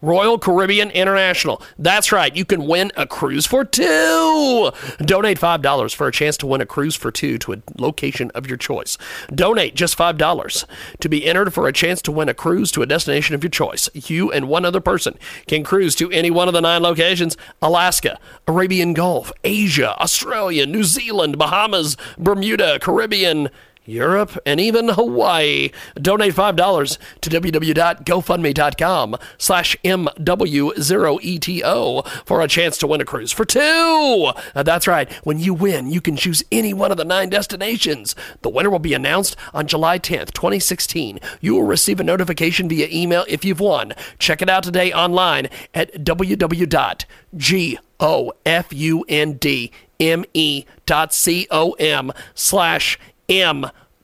Royal Caribbean International. That's right, you can win a cruise for two. Donate $5 for a chance to win a cruise for two to a location of your choice. Donate just $5 to be entered for a chance to win a cruise to a destination of your choice. You and one other person can cruise to any one of the nine locations Alaska, Arabian Gulf, Asia, Australia, New Zealand, Bahamas, Bermuda, Caribbean. Europe, and even Hawaii. Donate $5 to www.gofundme.com slash MW0ETO for a chance to win a cruise for two. Uh, that's right. When you win, you can choose any one of the nine destinations. The winner will be announced on July 10th, 2016. You will receive a notification via email if you've won. Check it out today online at www.gofundme.com slash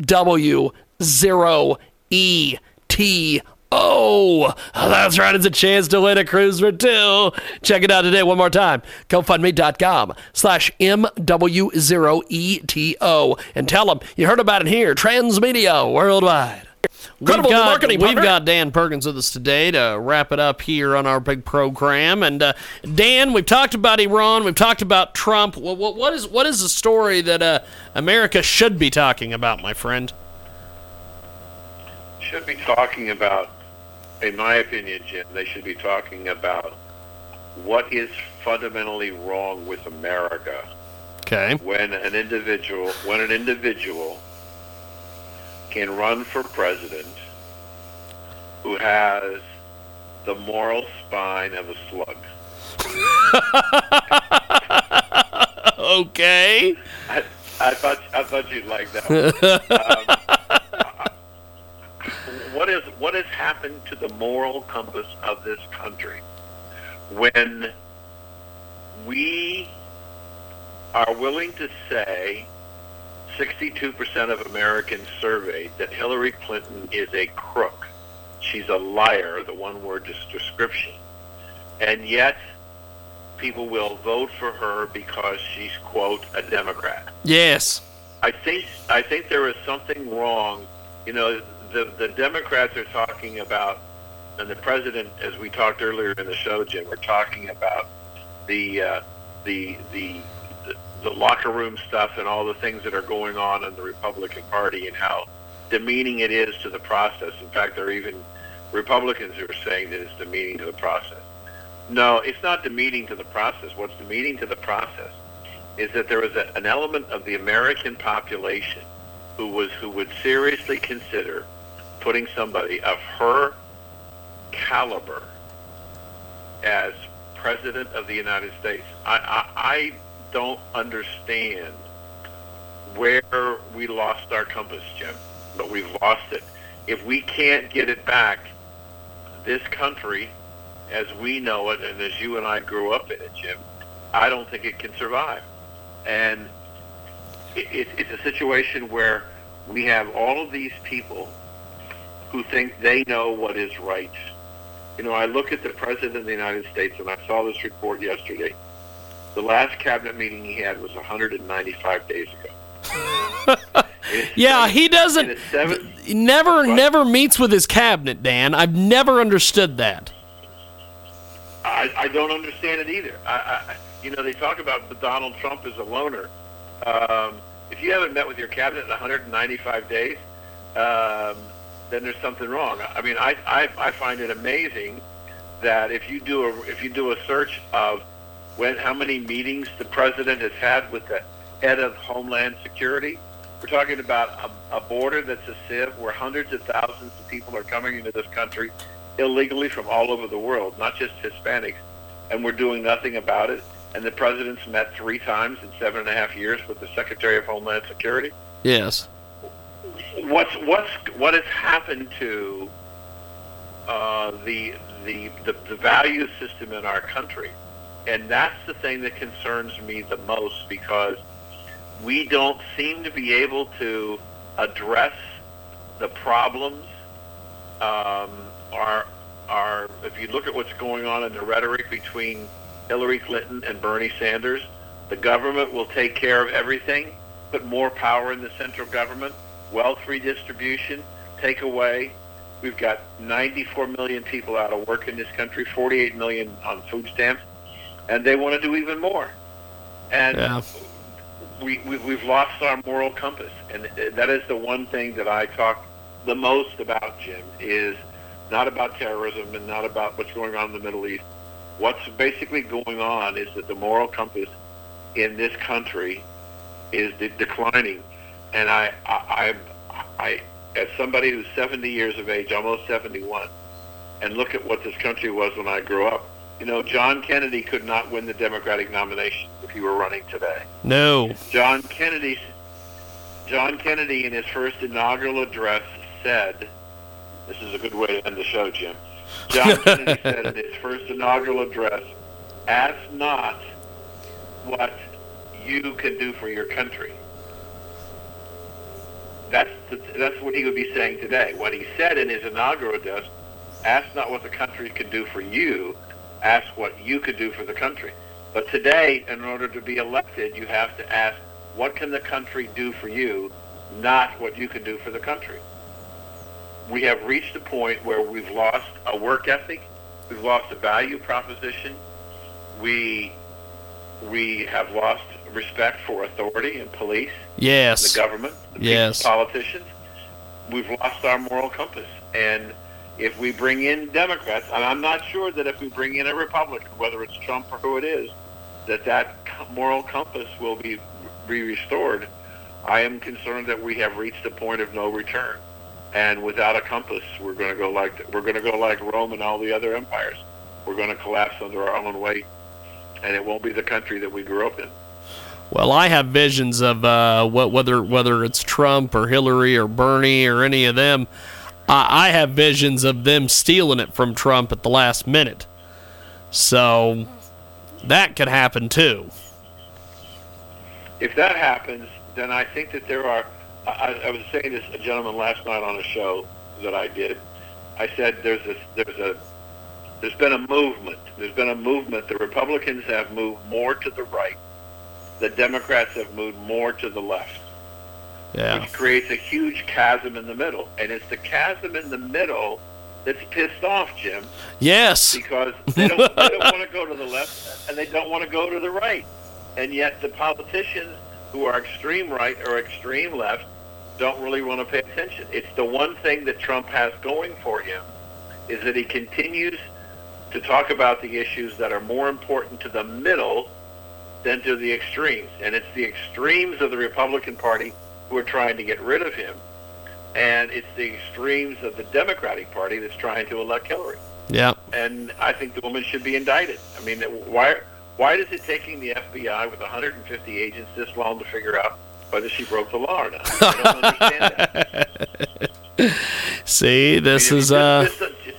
MW0ETO. That's right, it's a chance to win a cruise for two. Check it out today one more time. GoFundMe.com slash MW0ETO and tell them you heard about it here, Transmedia Worldwide. We've got, marketing, we've partner. got Dan Perkins with us today to wrap it up here on our big program. And uh, Dan, we've talked about Iran, we've talked about Trump. What, what, what is what is the story that uh, America should be talking about, my friend? should be talking about, in my opinion, Jim, they should be talking about what is fundamentally wrong with America Okay. when an individual when an individual can run for president who has the moral spine of a slug. Okay. I, I thought I thought you'd like that. um, what is what has happened to the moral compass of this country when we are willing to say 62% of Americans surveyed that Hillary Clinton is a crook. She's a liar, the one word des- description. And yet people will vote for her because she's quote a Democrat. Yes. I think I think there is something wrong. You know, the the Democrats are talking about, and the president, as we talked earlier in the show, Jim, we're talking about the uh, the the the locker room stuff and all the things that are going on in the Republican Party and how demeaning it is to the process. In fact, there are even Republicans who are saying that it's demeaning to the process. No, it's not demeaning to the process. What's demeaning to the process is that there is a, an element of the American population who was who would seriously consider putting somebody of her caliber as president of the United States. I, I, I don't understand where we lost our compass, Jim, but we've lost it. If we can't get it back, this country, as we know it, and as you and I grew up in it, Jim, I don't think it can survive. And it, it, it's a situation where we have all of these people who think they know what is right. You know, I look at the President of the United States, and I saw this report yesterday. The last cabinet meeting he had was 195 days ago. Yeah, he doesn't. seven- never, What? never meets with his cabinet, Dan. I've never understood that. I, I don't understand it either. I, I, you know, they talk about Donald Trump as a loner. Um, if you haven't met with your cabinet in 195 days, um, then there's something wrong. I mean, I, I, I find it amazing that if you do a if you do a search of when how many meetings the president has had with the head of Homeland Security, we're talking about a, a border that's a sieve where hundreds of thousands of people are coming into this country illegally from all over the world, not just Hispanics, and we're doing nothing about it. And the president's met three times in seven and a half years with the Secretary of Homeland Security. Yes. What's what's what has happened to uh, the, the the the value system in our country, and that's the thing that concerns me the most because we don't seem to be able to address the problems. Um, our if you look at what's going on in the rhetoric between Hillary Clinton and Bernie Sanders, the government will take care of everything, put more power in the central government, wealth redistribution, take away. We've got 94 million people out of work in this country, 48 million on food stamps, and they want to do even more. And Yeah. we, we we've lost our moral compass, and that is the one thing that I talk the most about, Jim. Is not about terrorism and not about what's going on in the Middle East. What's basically going on is that the moral compass in this country is de- declining, and I, I, I, I, as somebody who's 70 years of age, almost 71, and look at what this country was when I grew up. You know, John Kennedy could not win the Democratic nomination if he were running today. No. John Kennedy, John Kennedy, in his first inaugural address, said, "This is a good way to end the show, Jim." John Kennedy said in his first inaugural address, "Ask not what you can do for your country." That's the, that's what he would be saying today. What he said in his inaugural address, "Ask not what the country can do for you, ask what you could do for the country." But today, in order to be elected, you have to ask, what can the country do for you, not what you can do for the country. We have reached a point where we've lost a work ethic, we've lost a value proposition, we we have lost respect for authority and police, Yes. the government, the people- Yes. politicians. We've lost our moral compass, and if we bring in Democrats, and I'm not sure that if we bring in a Republican, whether it's Trump or who it is, that that moral compass will be be restored. I am concerned that we have reached a point of no return, and without a compass, we're going to go like we're going to go like Rome and all the other empires. We're going to collapse under our own weight, and it won't be the country that we grew up in. Well, I have visions of uh, what whether whether it's Trump or Hillary or Bernie or any of them. I, I have visions of them stealing it from Trump at the last minute. So that could happen too. if that happens, then I think that there are. I, I was saying this a gentleman last night on a show that I did. I said there's a there's a there's been a movement. There's been a movement. The Republicans have moved more to the right. The Democrats have moved more to the left, Yeah. which creates a huge chasm in the middle. And it's the chasm in the middle that's pissed off Jim Yes. because they don't, they don't want to go to the left and they don't want to go to the right. And yet the politicians who are extreme right or extreme left don't really want to pay attention. It's the one thing that Trump has going for him is that he continues to talk about the issues that are more important to the middle than to the extremes. And it's the extremes of the Republican Party who are trying to get rid of him. And it's the extremes of the Democratic Party that's trying to elect Hillary Yeah. and I think the woman should be indicted. I mean, why why is it taking the FBI with 150 agents this long to figure out whether she broke the law or not? I don't understand that. See, this I mean, is uh. just, just,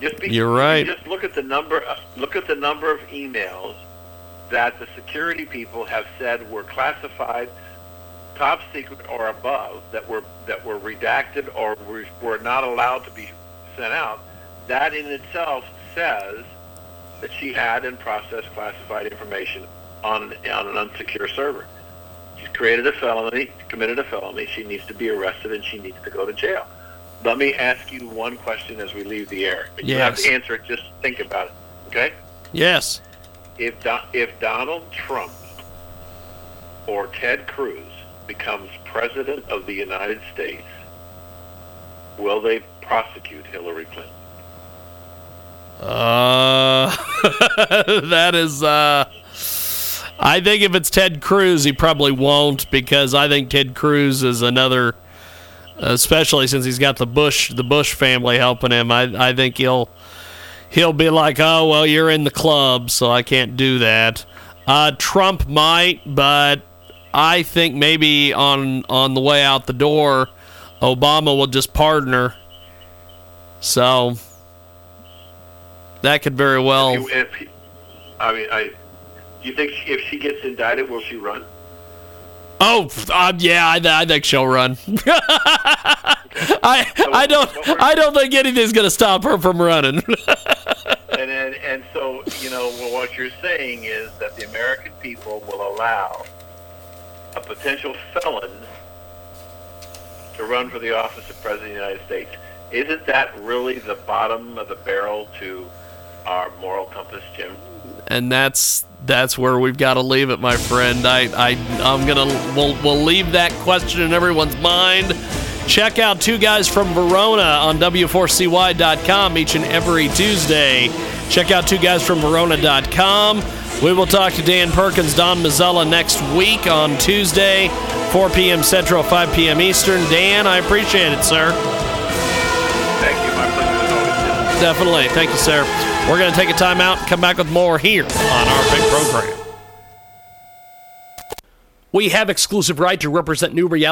just be, You're right. Just look at the number. uh, Look at the number of emails that the security people have said were classified, top secret or above, that were that were redacted or were, were not allowed to be sent out. That in itself says that she had and processed classified information on on an unsecure server. She's created a felony, committed a felony. She needs to be arrested and she needs to go to jail. Let me ask you one question as we leave the air. You have to answer it. Just think about it. Okay? Yes. If Do- if Donald Trump or Ted Cruz becomes president of the United States, will they prosecute Hillary Clinton? Uh, that is. Uh, I think if it's Ted Cruz, he probably won't because I think Ted Cruz is another. Especially since he's got the Bush, the Bush family helping him, I, I think he'll he'll be like, oh well, you're in the club, so I can't do that. Uh, Trump might, but I think maybe on on the way out the door, Obama will just pardon her. So that could very well. If, if he- I mean, I. Do you think she, if she gets indicted, will she run? Oh, uh, yeah, I, I think she'll run. I I don't I don't think anything's gonna stop her from running. And and, and so you know well, what you're saying is that the American people will allow a potential felon to run for the office of president of the United States. isn't that really the bottom of the barrel to our moral compass, Jim? and that's that's where we've got to leave it, my friend. I, I I'm gonna we'll we'll leave that question in everyone's mind. Check out two guys from Verona on W4CY.com each and every Tuesday. Check out two guys from Verona.com. We will talk to Dan Perkins, Don Mazzella next week on Tuesday, 4 p.m. Central, 5 p.m. Eastern. Dan, I appreciate it, sir. Thank you. My pleasure as always, Definitely. Thank you, sir. We're going to take a time out and come back with more here on our big program. We have exclusive right to represent New Reality.